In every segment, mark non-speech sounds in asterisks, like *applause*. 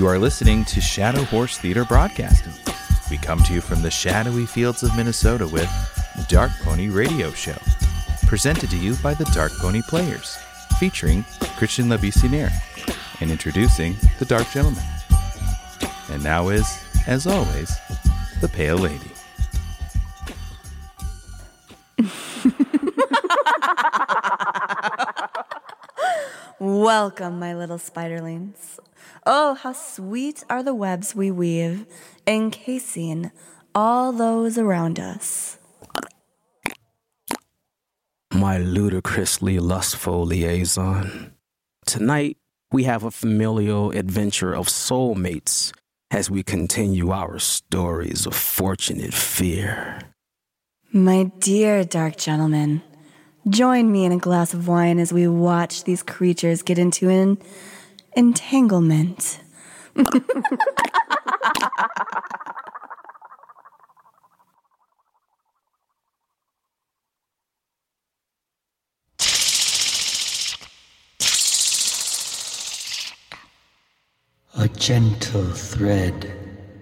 You are listening to Shadow Horse Theater Broadcasting. We come to you from the shadowy fields of Minnesota with Dark Pony Radio Show, presented to you by the Dark Pony Players, featuring Christian Labissiniere, and introducing the Dark Gentleman. And now is, as always, the Pale Lady. *laughs* Welcome, my little spiderlings. Oh, how sweet are the webs we weave, encasing all those around us. My ludicrously lustful liaison. Tonight, we have a familial adventure of soulmates as we continue our stories of fortunate fear. My dear dark gentleman, join me in a glass of wine as we watch these creatures get into an entanglement. A gentle thread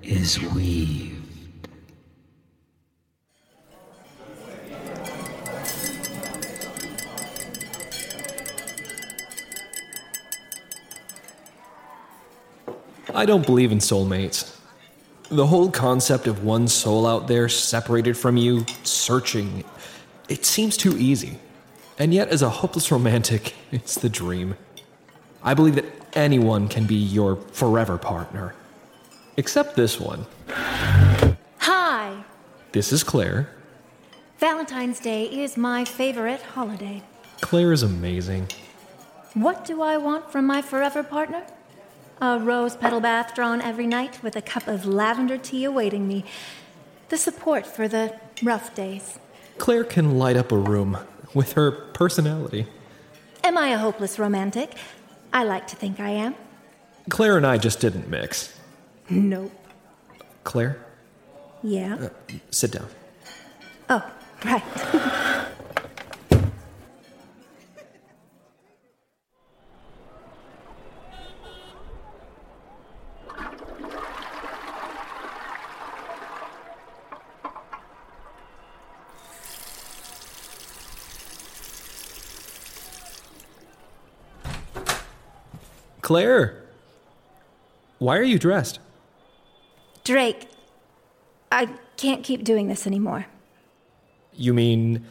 is weaved. I don't believe in soulmates. The whole concept of one soul out there separated from you, searching, it seems too easy. And yet, as a hopeless romantic, *laughs* it's the dream. I believe that anyone can be your forever partner. Except this one. Hi! This is Claire. Valentine's Day is my favorite holiday. Claire is amazing. What do I want from my forever partner? A rose petal bath drawn every night with a cup of lavender tea awaiting me. The support for the rough days. Claire can light up a room with her personality. Am I a hopeless romantic? I like to think I am. Claire and I just didn't mix. Nope. Claire, Yeah? Uh, sit down. Oh, *laughs* right. Claire! Why are you dressed? Drake, I can't keep doing this anymore. You mean.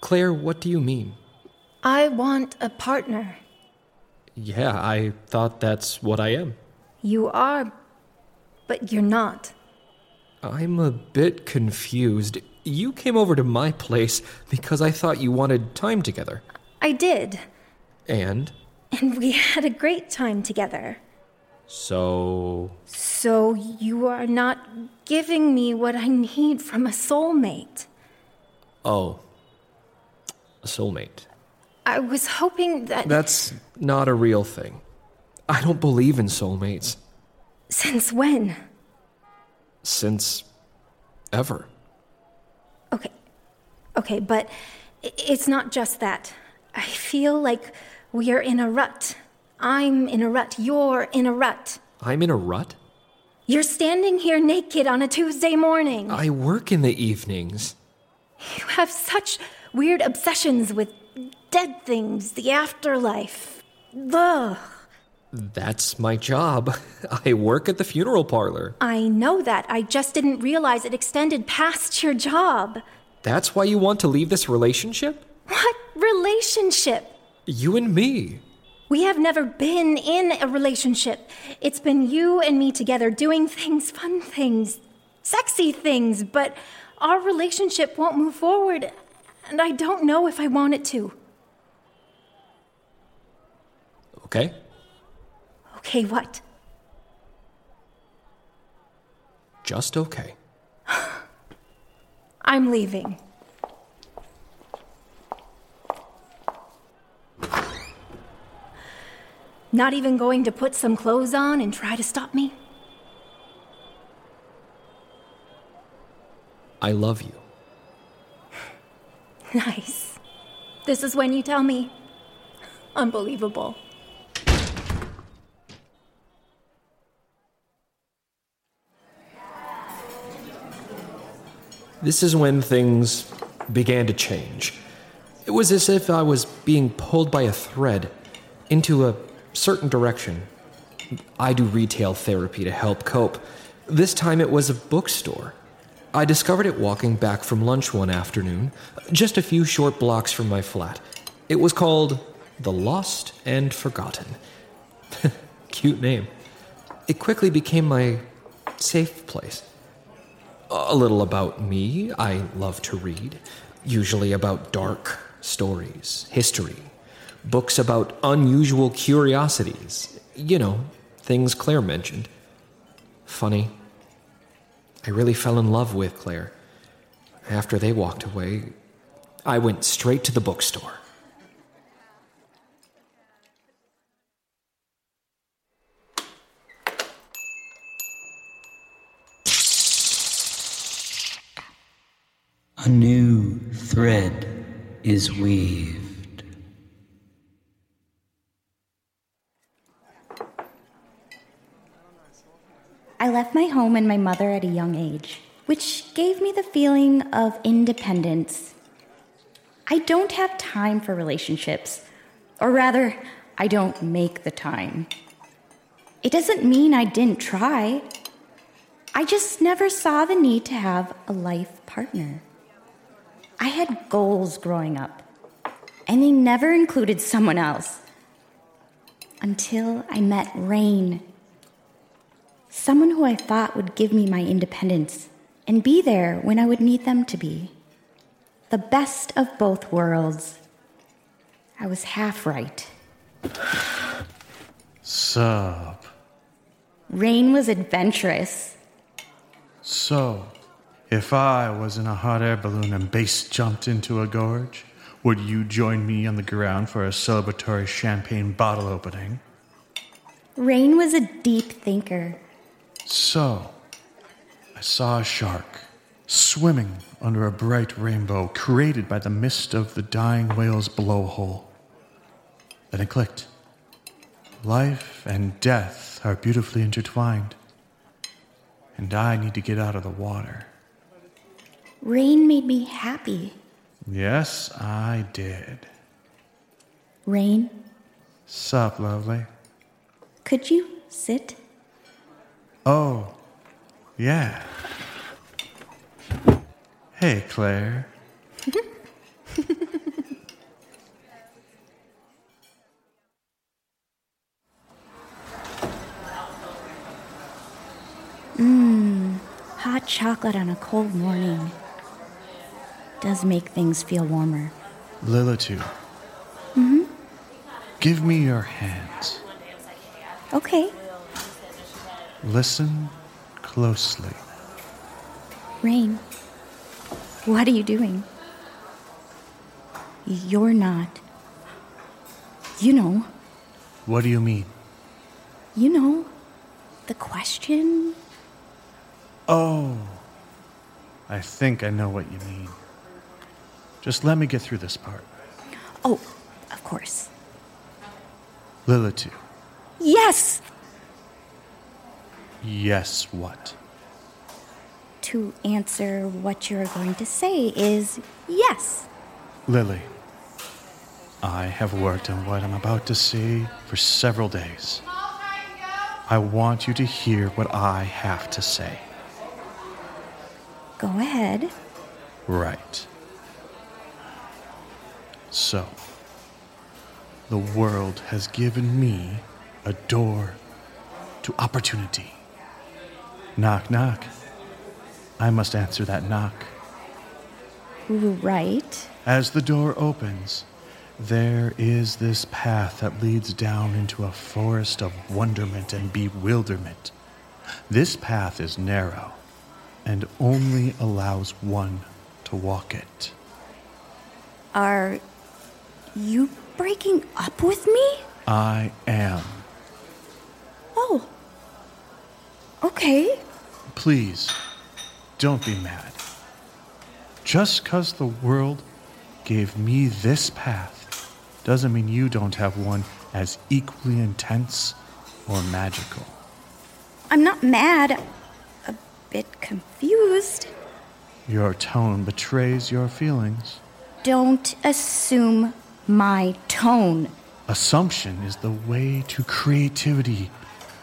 Claire, what do you mean? I want a partner. Yeah, I thought that's what I am. You are, but you're not. I'm a bit confused. You came over to my place because I thought you wanted time together. I did, And? And we had a great time together. So. So you are not giving me what I need from a soulmate. Oh. A soulmate. I was hoping that That's not a real thing. I don't believe in soulmates. since when? Since. ever. Okay. Okay, but it's not just that. I feel like we are in a rut. I'm in a rut. You're in a rut. I'm in a rut? You're standing here naked on a Tuesday morning. I work in the evenings. You have such weird obsessions with dead things, the afterlife. Ugh. That's my job. *laughs* I work at the funeral parlor. I know that. I just didn't realize it extended past your job. That's why you want to leave this relationship? What relationship? You and me. We have never been in a relationship. It's been you and me together doing things, fun things, sexy things, but our relationship won't move forward, and I don't know if I want it to. Okay? Okay, what? Just okay. *sighs* I'm leaving. Not even going to put some clothes on and try to stop me? I love you. *laughs* nice. This is when you tell me. Unbelievable. This is when things began to change. It was as if I was being pulled by a thread into a certain direction. I do retail therapy to help cope. This time it was a bookstore. I discovered it walking back from lunch one afternoon, just a few short blocks from my flat. It was called The Lost and Forgotten. *laughs* Cute name. It quickly became my safe place. A little about me. I love to read, usually about dark stories, history, books about unusual curiosities. You know, things Claire mentioned. Funny. I really fell in love with Claire. After they walked away, I went straight to the bookstore. A new thread is weaved. I left my home and my mother at a young age, which gave me the feeling of independence. I don't have time for relationships, or rather, I don't make the time. It doesn't mean I didn't try. I just never saw the need to have a life partner. I had goals growing up, and they never included someone else. Until I met Rain. Someone who I thought would give me my independence and be there when I would need them to be. The best of both worlds. I was half right. Sup. Rain was adventurous. So, if I was in a hot air balloon and base jumped into a gorge, would you join me on the ground for a celebratory champagne bottle opening? Rain was a deep thinker. So, I saw a shark swimming under a bright rainbow created by the mist of the dying whale's blowhole. Then it clicked. Life and death are beautifully intertwined. And I need to get out of the water. Rain made me happy. Yes, I did. Rain, Sup, lovely? could you sit? Oh, yeah. Hey, Claire. Mmm, *laughs* Hot chocolate on a cold morning does make things feel warmer. Lilitu. Mm-hmm. Give me your hands. Okay, Listen closely. Rain, what are you doing? You're not. You know, What do you mean? you know, the question. Oh, I think I know what you mean. Just let me get through this part. Oh, of course. Lilitu. Yes! Yes, what? To answer what you're going to say is yes. Lily. I have worked on what I'm about to say for several days. I want you to hear what I have to say. Go ahead. Right. So, the world has given me a door to opportunity. Knock, knock. I must answer that knock. Right. As the door opens, there is this path that leads down into a forest of wonderment and bewilderment. This path is narrow and only allows one to walk it. Are you breaking up with me? I am. Oh. Okay. Please, don't be mad. Just because the world gave me this path doesn't mean you don't have one as equally intense or magical. I'm not mad. A bit confused. Your tone betrays your feelings. Don't assume my tone. Assumption is the way to creativity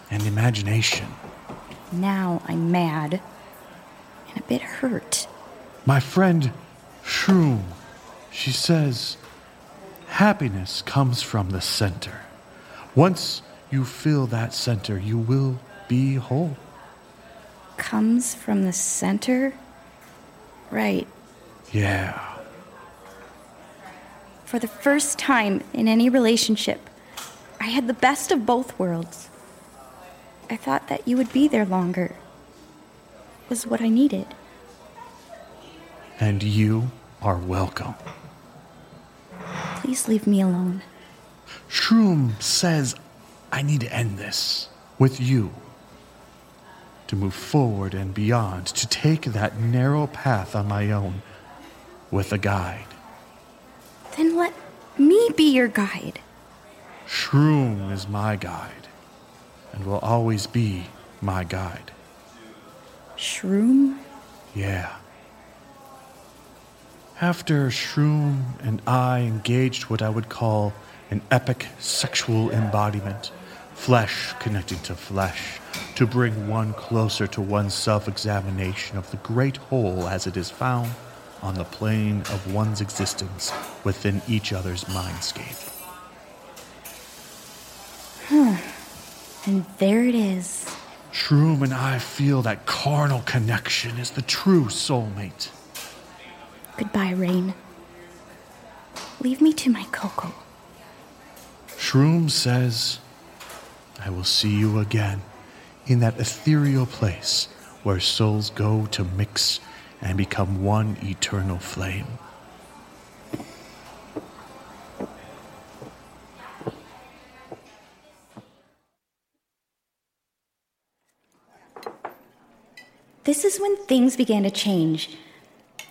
and imagination. Now I'm mad and a bit hurt. My friend Shroom, she says, happiness comes from the center. Once you fill that center, you will be whole. Comes from the center? Right. Yeah. For the first time in any relationship, I had the best of both worlds. I thought that you would be there longer. Was what I needed. And you are welcome. Please leave me alone. Shroom says I need to end this with you. To move forward and beyond, to take that narrow path on my own with a guide. Then let me be your guide. Shroom is my guide and will always be my guide. Shroom? Yeah. After Shroom and I engaged what I would call an epic sexual embodiment, flesh connecting to flesh, to bring one closer to one's self examination of the great whole as it is found on the plane of one's existence within each other's mindscape. Hmm. And there it is. Shroom and I feel that carnal connection is the true soulmate. Goodbye, Rain. Leave me to my cocoa. Shroom says, I will see you again in that ethereal place where souls go to mix and become one eternal flame. This is when things began to change.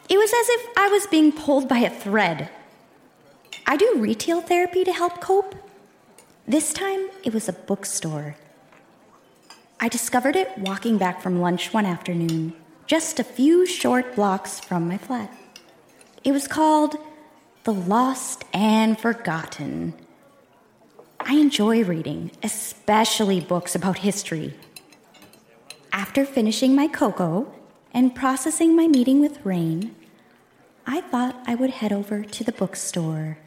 It was as if I was being pulled by a thread. I do retail therapy to help cope. This time, it was a bookstore. I discovered it walking back from lunch one afternoon, just a few short blocks from my flat. It was called The Lost and Forgotten. I enjoy reading, especially books about history. After finishing my cocoa and processing my meeting with Rain, I thought I would head over to the bookstore.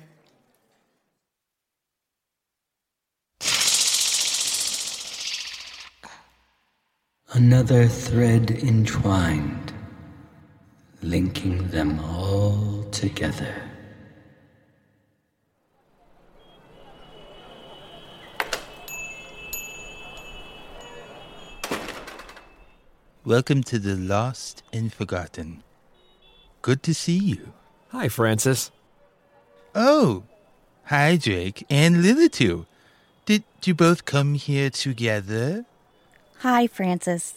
Another thread entwined, linking them all together. Welcome to the Lost and Forgotten. Good to see you. Hi, Francis. Oh, hi, Drake and Lilitu. Did you both come here together? Hi, Francis.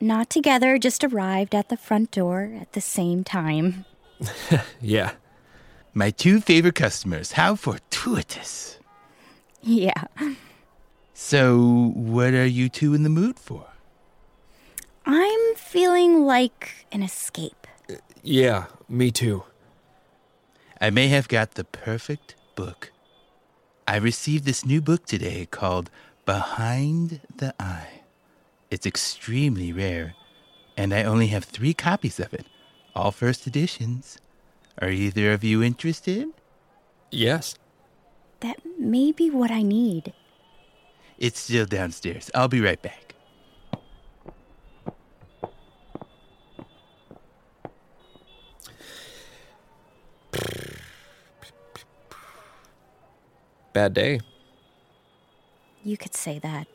Not together, just arrived at the front door at the same time. *laughs* Yeah. My two favorite customers. How fortuitous. Yeah. So, what are you two in the mood for? I'm feeling like an escape. Yeah, me too. I may have got the perfect book. I received this new book today called Behind the Eye. It's extremely rare, and I only have three copies of it, all first editions. Are either of you interested? Yes. That may be what I need. It's still downstairs. I'll be right back. Bad day. You could say that.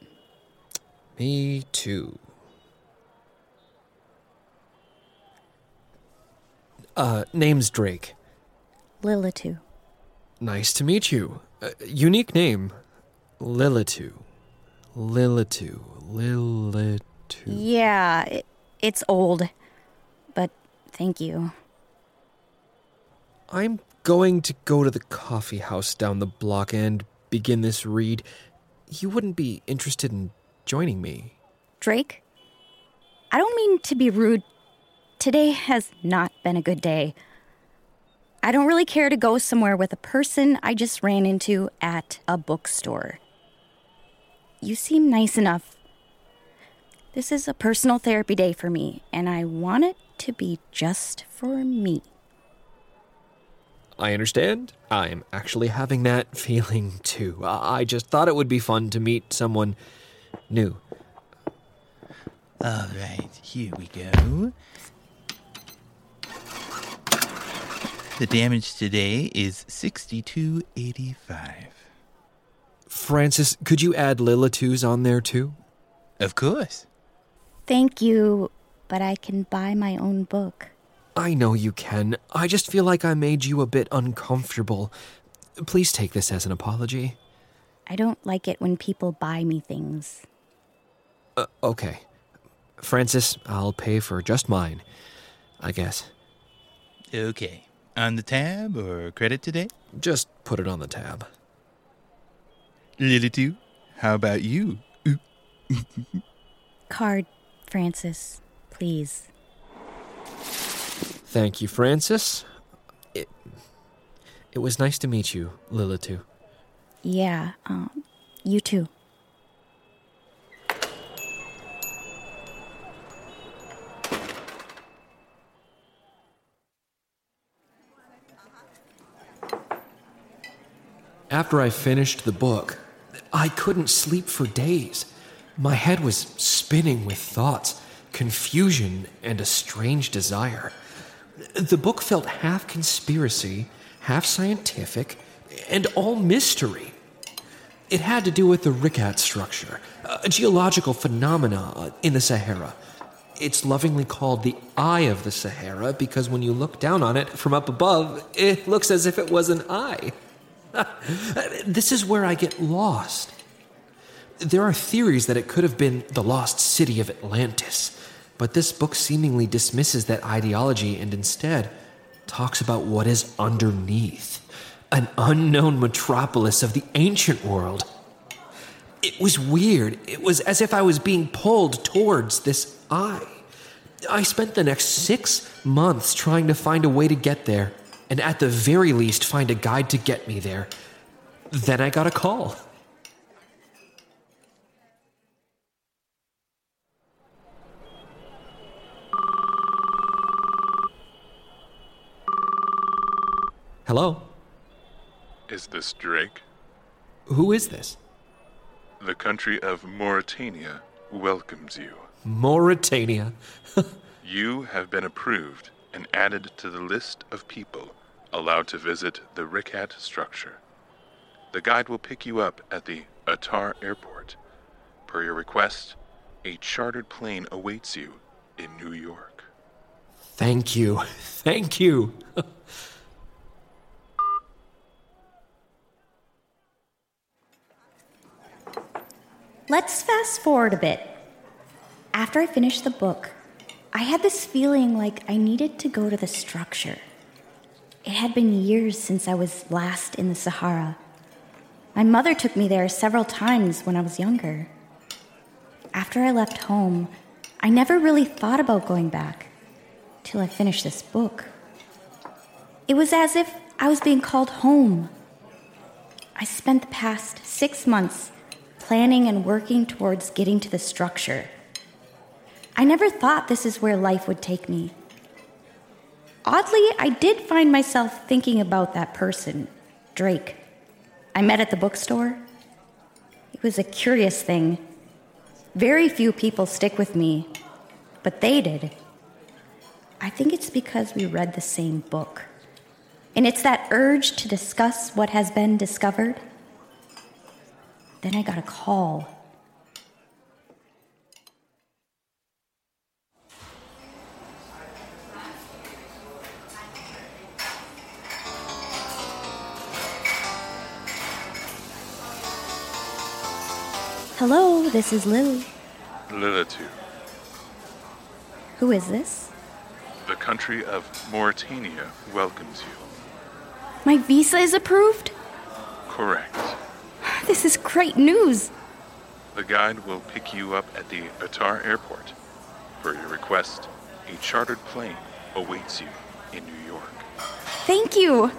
Me too. Uh, name's Drake. Lilitu. Nice to meet you. Uh, unique name. Lilitu. Lilitu. Lilitu. Yeah, it, it's old. But thank you. I'm going to go to the coffee house down the block and begin this read. You wouldn't be interested in joining me. Drake? I don't mean to be rude, today has not been a good day. I don't really care to go somewhere with a person I just ran into at a bookstore. You seem nice enough. This is a personal therapy day for me, and I want it to be just for me. I understand. I'm actually having that *laughs* feeling too. I I just thought it would be fun to meet someone new. All right, here we go. The damage today is 6285. Francis, could you add Lilitu's on there too? Of course. Thank you, but I can buy my own book. I know you can. I just feel like I made you a bit uncomfortable. Please take this as an apology. I don't like it when people buy me things. Uh, okay. Francis, I'll pay for just mine. I guess. Okay. On the tab or credit today? Just put it on the tab. Lilitu, how about you? Card, Francis, please. Thank you, Francis. It, it was nice to meet you, Lilitu. Yeah, um, you too. After I finished the book, I couldn't sleep for days. My head was spinning with thoughts, confusion, and a strange desire. The book felt half conspiracy, half scientific, and all mystery. It had to do with the Richat structure, a geological phenomena uh, in the Sahara. It's lovingly called the Eye of the Sahara because when you look down on it from up above, it looks as if it was an eye. *laughs* this is where I get lost. There are theories that it could have been the lost city of Atlantis, but this book seemingly dismisses that ideology and instead talks about what is underneath an unknown metropolis of the ancient world. It was weird. It was as if I was being pulled towards this eye. I spent the next six months trying to find a way to get there, and at the very least, find a guide to get me there. Then I got a call. Hello? Is this Drake? Who is this? The country of Mauritania welcomes you. Mauritania. *laughs* You have been approved and added to the list of people allowed to visit the Richat structure. The guide will pick you up at the Atar airport. Per your request, a chartered plane awaits you in New York. Thank you. *laughs* Thank you. *laughs* Let's fast forward a bit. After I finished the book, I had this feeling like I needed to go to the structure. It had been years since I was last in the Sahara. My mother took me there several times when I was younger. After I left home, I never really thought about going back till I finished this book. It was as if I was being called home. I spent the past six months planning and working towards getting to the structure. I never thought this is where life would take me. Oddly, I did find myself thinking about that person, Drake. I met at the bookstore. It was a curious thing. Very few people stick with me, but they did. I think it's because we read the same book. And it's that urge to discuss what has been discovered. Then I got a call. Hello, this is Lily. Lilitu, Who is this? the country of Mauritania welcomes you. My visa is approved? Correct. This is great news. The guide will pick you up at the Atar airport. For your request, a chartered plane awaits you in New York. Thank you.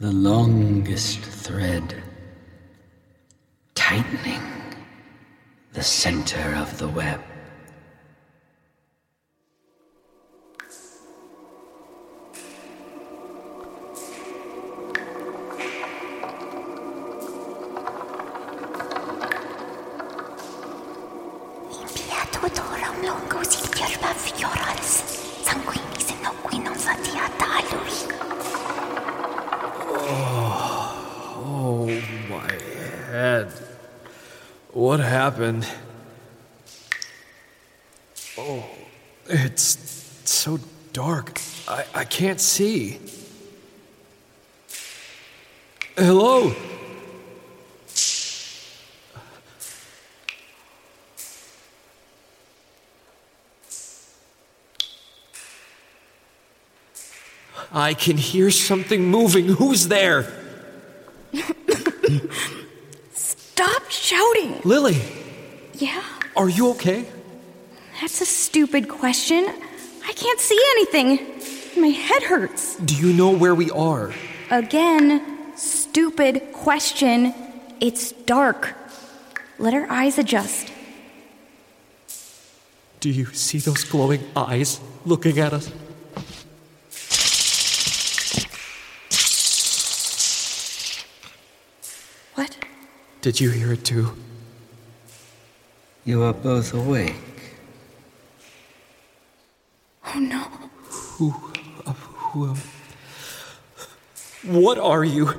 The longest thread, tightening the center of the web. Happened? Oh, it's so dark. I, I can't see. Hello? I can hear something moving. Who's there? *laughs* Stop shouting. Lily, Yeah, are you okay? that's a stupid question. I can't see anything. My head hurts. Do you know where we are? Again, stupid question. It's dark. Let our eyes adjust. Do you see those glowing eyes looking at us? What? Did you hear it too? You are both awake. Oh no. Who, uh, who, um, what are you?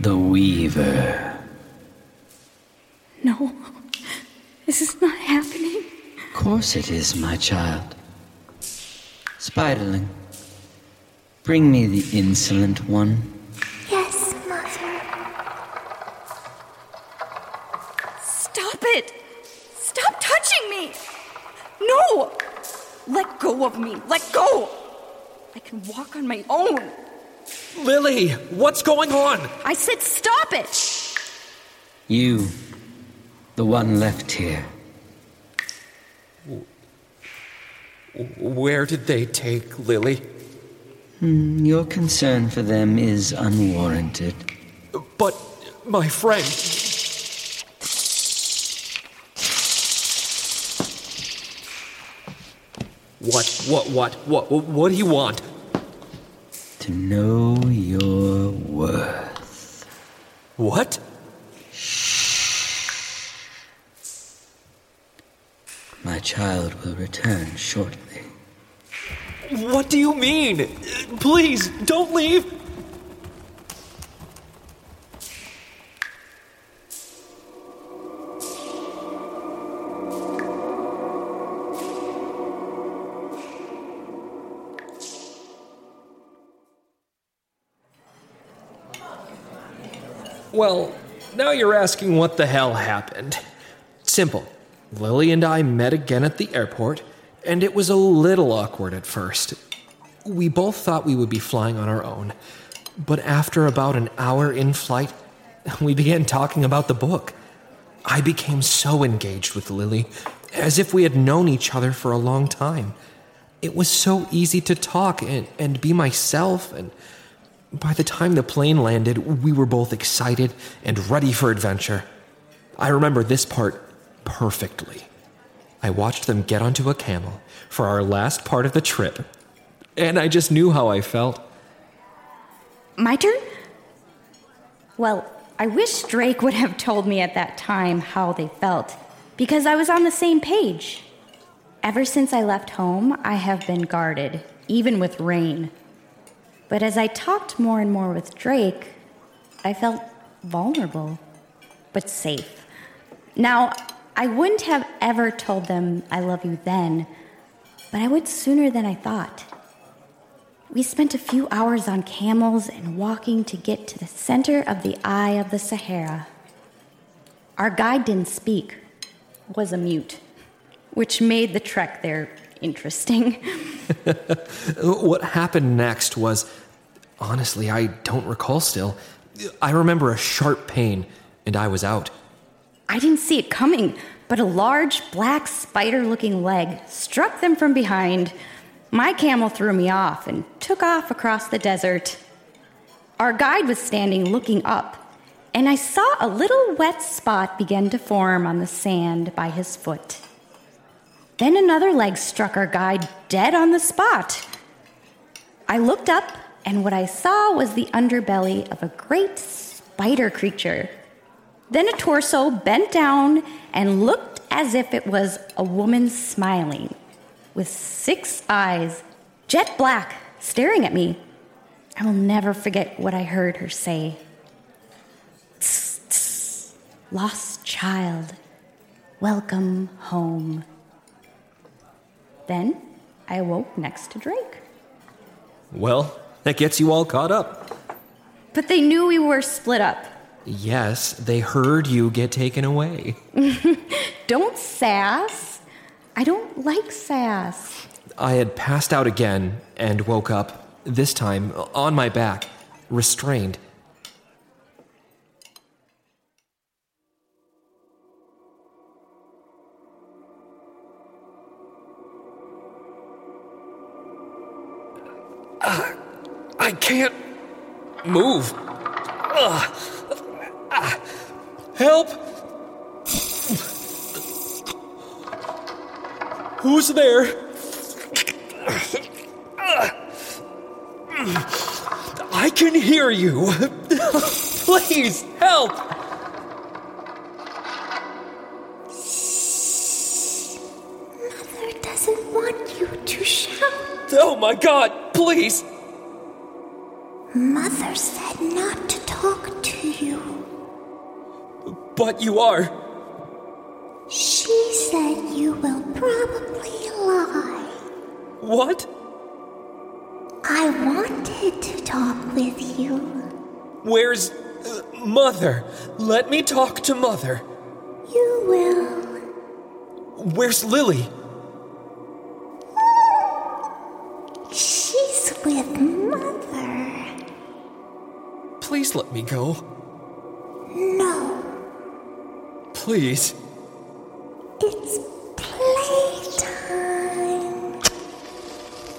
The Weaver. No. This is not happening. Of course it is, my child. Spiderling, bring me the insolent one. Yes, Mother. Stop it! Stop touching me! No! Let go of me! Let go! I can walk on my own. Lily, what's going on? I said stop it! You, the one left here. Where did they take Lily? Hmm, Your concern for them is unwarranted. But my friend. What, what, what, what, what do you want? To know your worth. What? My child will return shortly. What do you mean? Please, don't leave. Well, now you're asking what the hell happened. Simple. Lily and I met again at the airport, and it was a little awkward at first. We both thought we would be flying on our own, but after about an hour in flight, *laughs* we began talking about the book. I became so engaged with Lily, as if we had known each other for a long time. It was so easy to talk and, and be myself, and by the time the plane landed, we were both excited and ready for adventure. I remember this part perfectly. I watched them get onto a camel for our last part of the trip, and I just knew how I felt. My turn? Well, I wish Drake would have told me at that time how they felt, because I was on the same page. Ever since I left home, I have been guarded, even with Rain. But as I talked more and more with Drake, I felt vulnerable, but safe. Now, I wouldn't have ever told them I love you then, but I would sooner than I thought. We spent a few hours on camels and walking to get to the center of the eye of the Sahara. Our guide didn't speak, was a mute, which made the trek there interesting. *laughs* What happened next was honestly, I don't recall still. I remember a sharp pain, and I was out. I didn't see it coming, but a large black spider looking leg struck them from behind. My camel threw me off and took off across the desert. Our guide was standing looking up, and I saw a little wet spot begin to form on the sand by his foot. Then another leg struck our guide dead on the spot. I looked up, and what I saw was the underbelly of a great spider creature. Then a torso bent down and looked as if it was a woman smiling, with six eyes, jet black, staring at me. I will never forget what I heard her say. Tss, tss, lost child, welcome home. Then I awoke next to Drake. Well, that gets you all caught up. But they knew we were split up. Yes, they heard you get taken away. *laughs* Don't sass. I don't like sass. I had passed out again and woke up, this time on my back, restrained. Uh, I can't move. Ugh. Ah. Help! Who's there? I can hear you. Please help! Mother doesn't want you to shout. Oh my god, please! Mother said not to talk to you. But you are. She said you will probably lie. What? I wanted to talk with you. Where's uh, Mother? Let me talk to Mother. You will. Where's Lily? Please let me go. No, Please. it's playtime.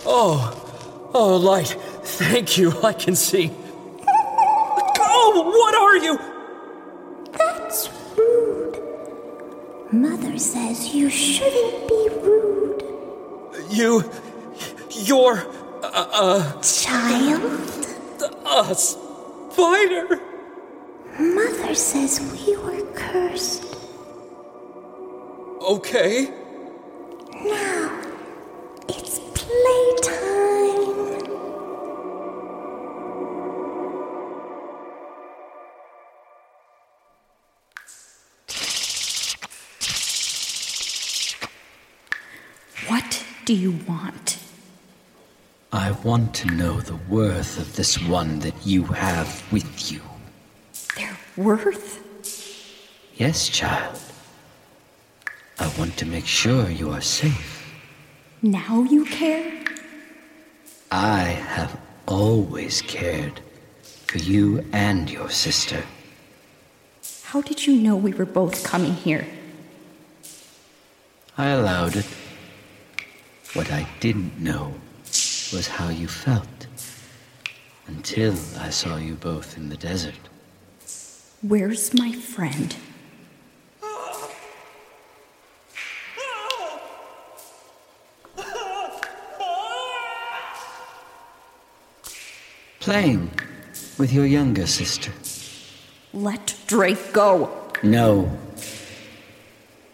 Oh, oh, light. Thank you. I can see. Oh, what are you? That's rude. Mother says you shouldn't be rude. You. You're. Uh, Child, uh, a spider. Mother says we were cursed. Okay. Now, it's playtime. What do you want? I want to know the worth of this one that you have with you. Their worth? Yes, child. I want to make sure you are safe. Now you care? I have always cared for you and your sister. How did you know we were both coming here? I allowed it. What I didn't know was how you felt until I saw you both in the desert. Where's my friend? Playing with your younger sister. Let Drake go. No.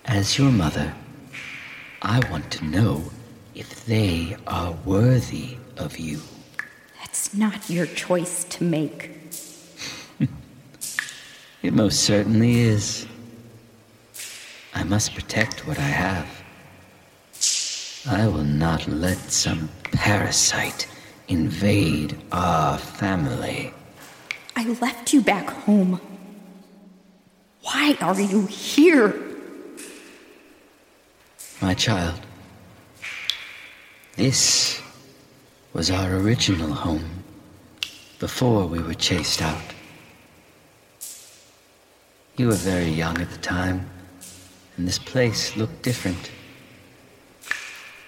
As your mother, I want to know if they are worthy of you. That's not your choice to make. *laughs* It most certainly is. I must protect what I have. I will not let some parasite invade our family. I left you back home. Why are you here? My child, this was our original home before we were chased out. You were very young at the time, and this place looked different.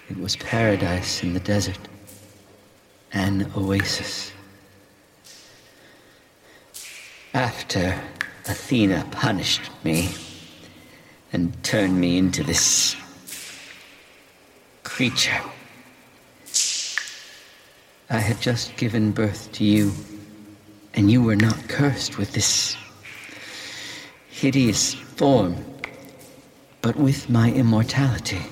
It was paradise in the desert, an oasis. After Athena punished me and turned me into this creature, I had just given birth to you, and you were not cursed with this hideous form, but with my immortality.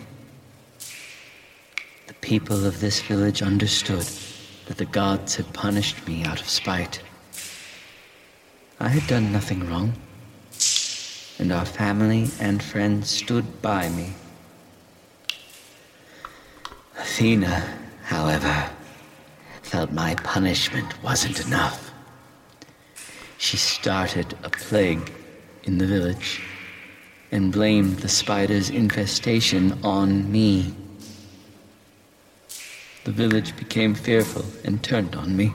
The people of this village understood that the gods had punished me out of spite. I had done nothing wrong, and our family and friends stood by me. Athena, however, felt my punishment wasn't enough. She started a plague in the village and blamed the spider's infestation on me. The village became fearful and turned on me.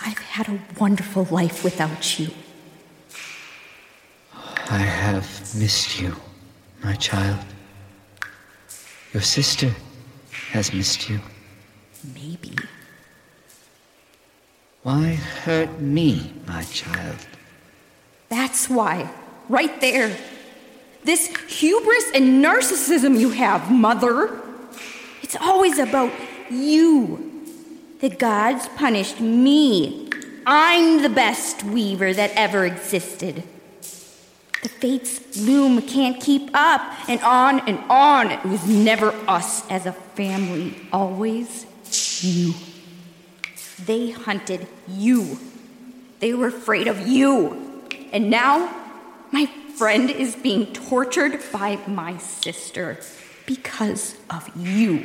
I've had a wonderful life without you. I have missed you, my child. Your sister has missed you. Maybe. Why hurt me, my child? That's why. Right there. This hubris and narcissism you have, Mother. It's always about you. The gods punished me. I'm the best weaver that ever existed. The fates' loom can't keep up, and on and on. It was never us as a family, always you. They hunted you. They were afraid of you. And now, my friend is being tortured by my sister because of you.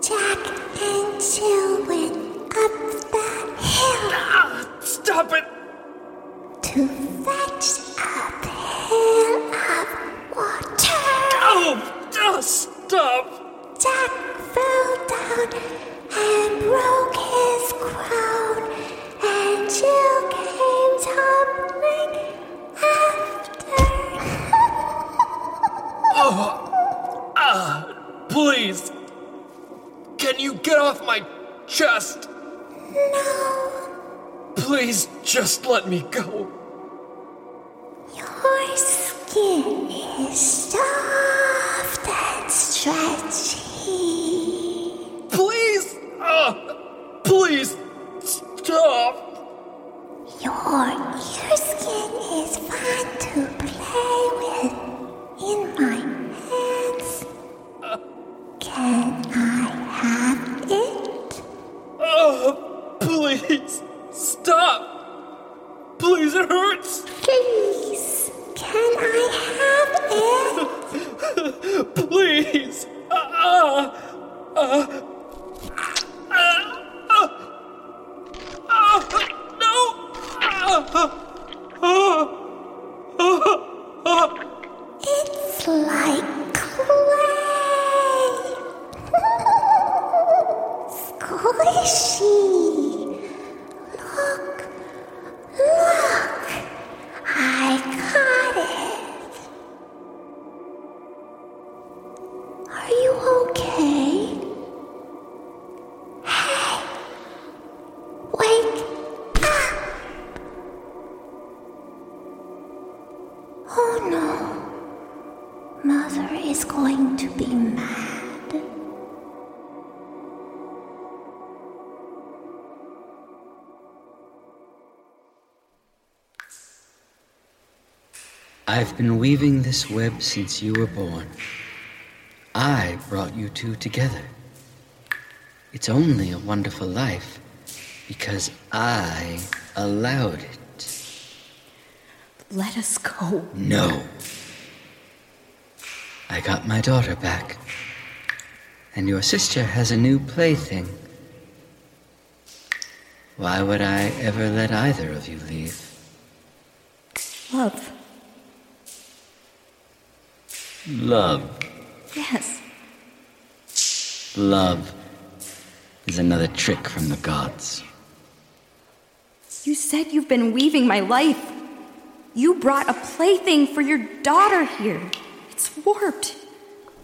Jack and Jill went up that hill. Ah, stop it! To Stop! Jack fell down and broke his crown, and Jill came tumbling after. Oh, ah, please. Can you get off my chest? No. Please just let me go. Your I've been weaving this web since you were born. I brought you two together. It's only a wonderful life because I allowed it. Let us go. No. I got my daughter back. And your sister has a new plaything. Why would I ever let either of you leave? Love. Love. Yes. Love is another trick from the gods. You said you've been weaving my life. You brought a plaything for your daughter here. It's warped.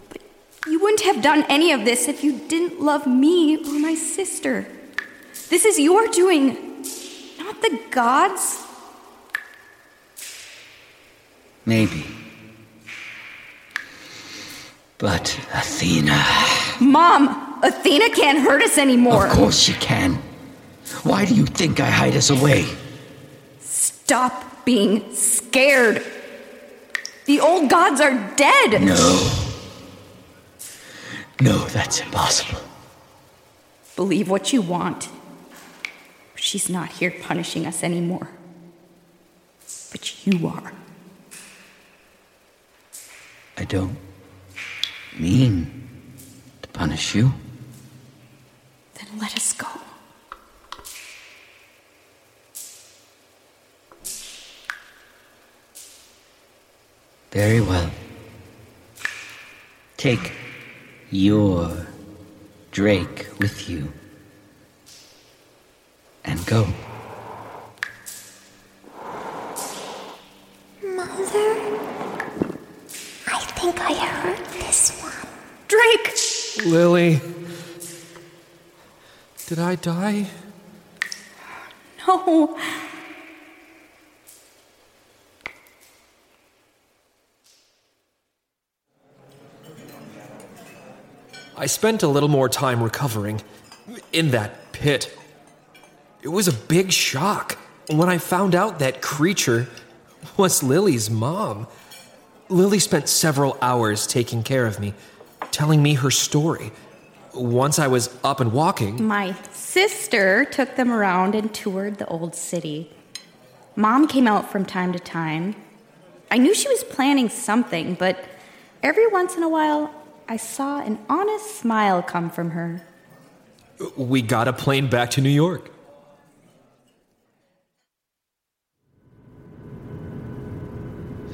But you wouldn't have done any of this if you didn't love me or my sister. This is your doing, not the gods. Maybe. But Athena. Mom, Athena can't hurt us anymore. Of course she can. Why do you think I hide us away? Stop being scared. The old gods are dead. No. No, that's impossible. Believe what you want. She's not here punishing us anymore. But you are. I don't mean to punish you. Then let us go. Very well. Take your Drake with you and go. Mother? I think I heard this one. Drake! Lily. Did I die? No. I spent a little more time recovering in that pit. It was a big shock when I found out that creature was Lily's mom. Lily spent several hours taking care of me, telling me her story. Once I was up and walking, My sister took them around and toured the old city. Mom came out from time to time. I knew she was planning something, but every once in a while, I saw an honest smile come from her. we got a plane back to New York.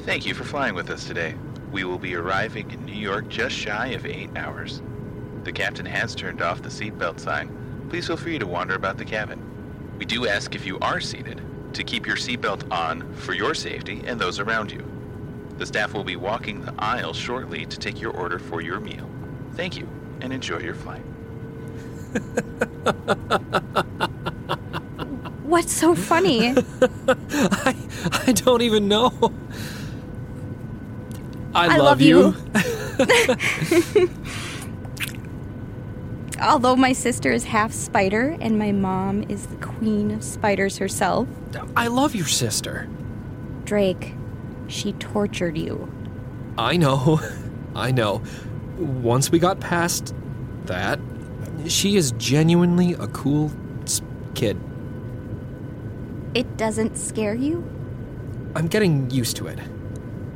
Thank you for flying with us today. We will be arriving in New York just shy of eight hours. The captain has turned off the seatbelt sign. Please feel free to wander about the cabin. We do ask if you are seated to keep your seatbelt on for your safety and those around you. The staff will be walking the aisle shortly to take your order for your meal. Thank you and enjoy your flight. What's so funny? *laughs* I, I don't even know. I, I love you. *laughs* Although my sister is half spider and my mom is the queen of spiders herself, I love your sister. Drake, she tortured you. I know. *laughs* I know. Once we got past that, she is genuinely a cool s- kid. It doesn't scare you? I'm getting used to it.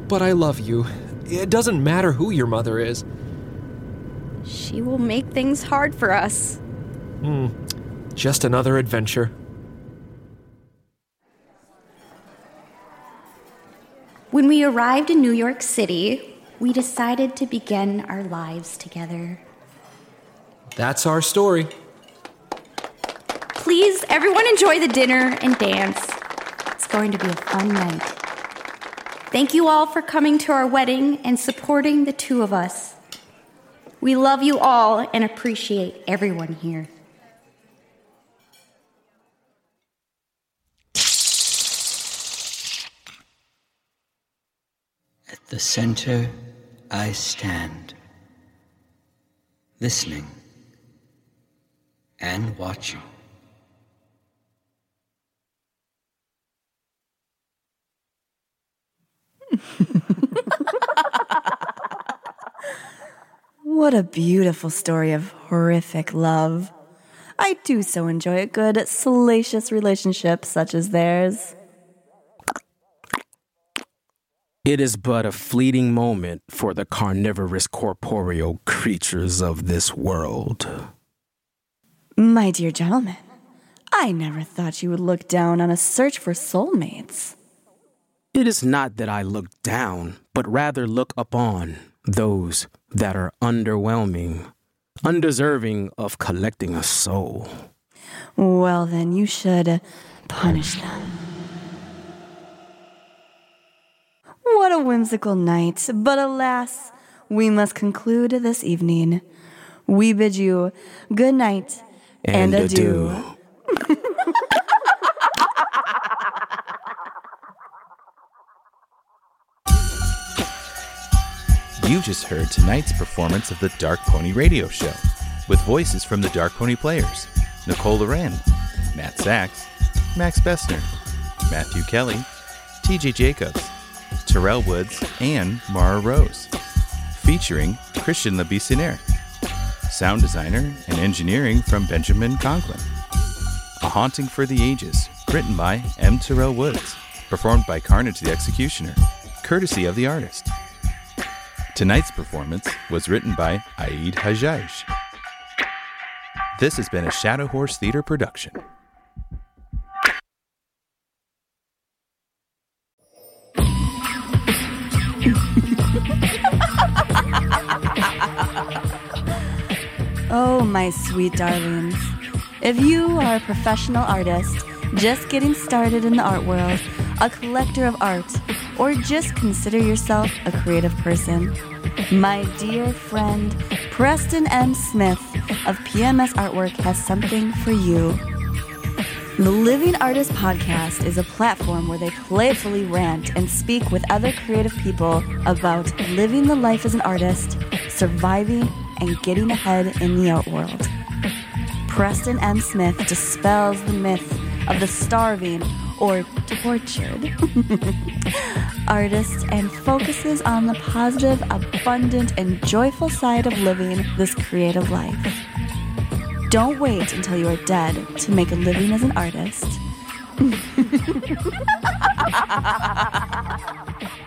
But I love you. It doesn't matter who your mother is. She will make things hard for us. Hmm. Just another adventure. When we arrived in New York City, we decided to begin our lives together. That's our story. Please, everyone enjoy the dinner and dance. It's going to be a fun night. Thank you all for coming to our wedding and supporting the two of us. We love you all and appreciate everyone here. At the center, I stand, listening and watching. *laughs* What a beautiful story of horrific love. I do so enjoy a good, salacious relationship such as theirs. It is but a fleeting moment for the carnivorous corporeal creatures of this world. My dear gentleman, I never thought you would look down on a search for soulmates. It is not that I look down, but rather look upon those that are underwhelming, undeserving of collecting a soul. Well, then you should uh, punish them. What a whimsical night, but alas, we must conclude this evening. We bid you good night and, And adieu. adieu. *laughs* You just heard tonight's performance of the Dark Pony Radio Show, with voices from the Dark Pony players Nicole Loren, Matt Sachs, Max Bessner, Matthew Kelly, TJ Jacobs, Terrell Woods, and Mara Rose, featuring Christian Labissinaire, sound designer and engineering from Benjamin Conklin. A Haunting for the Ages, written by M. Terrell Woods, performed by Carnage the Executioner, courtesy of the artist. Tonight's performance was written by Aid Hajjaj. This has been a Shadow Horse Theater production. *laughs* Oh, my sweet darlings. If you are a professional artist, just getting started in the art world, a collector of art, or just consider yourself a creative person, my dear friend Preston M. Smith of PMS Artwork has something for you. The Living Artist Podcast is a platform where they playfully rant and speak with other creative people about living the life as an artist, surviving, and getting ahead in the art world. Preston M. Smith dispels the myth of the starving or tortured *laughs* artist and focuses on the positive, abundant, and joyful side of living this creative life. Don't wait until you are dead to make a living as an artist. *laughs*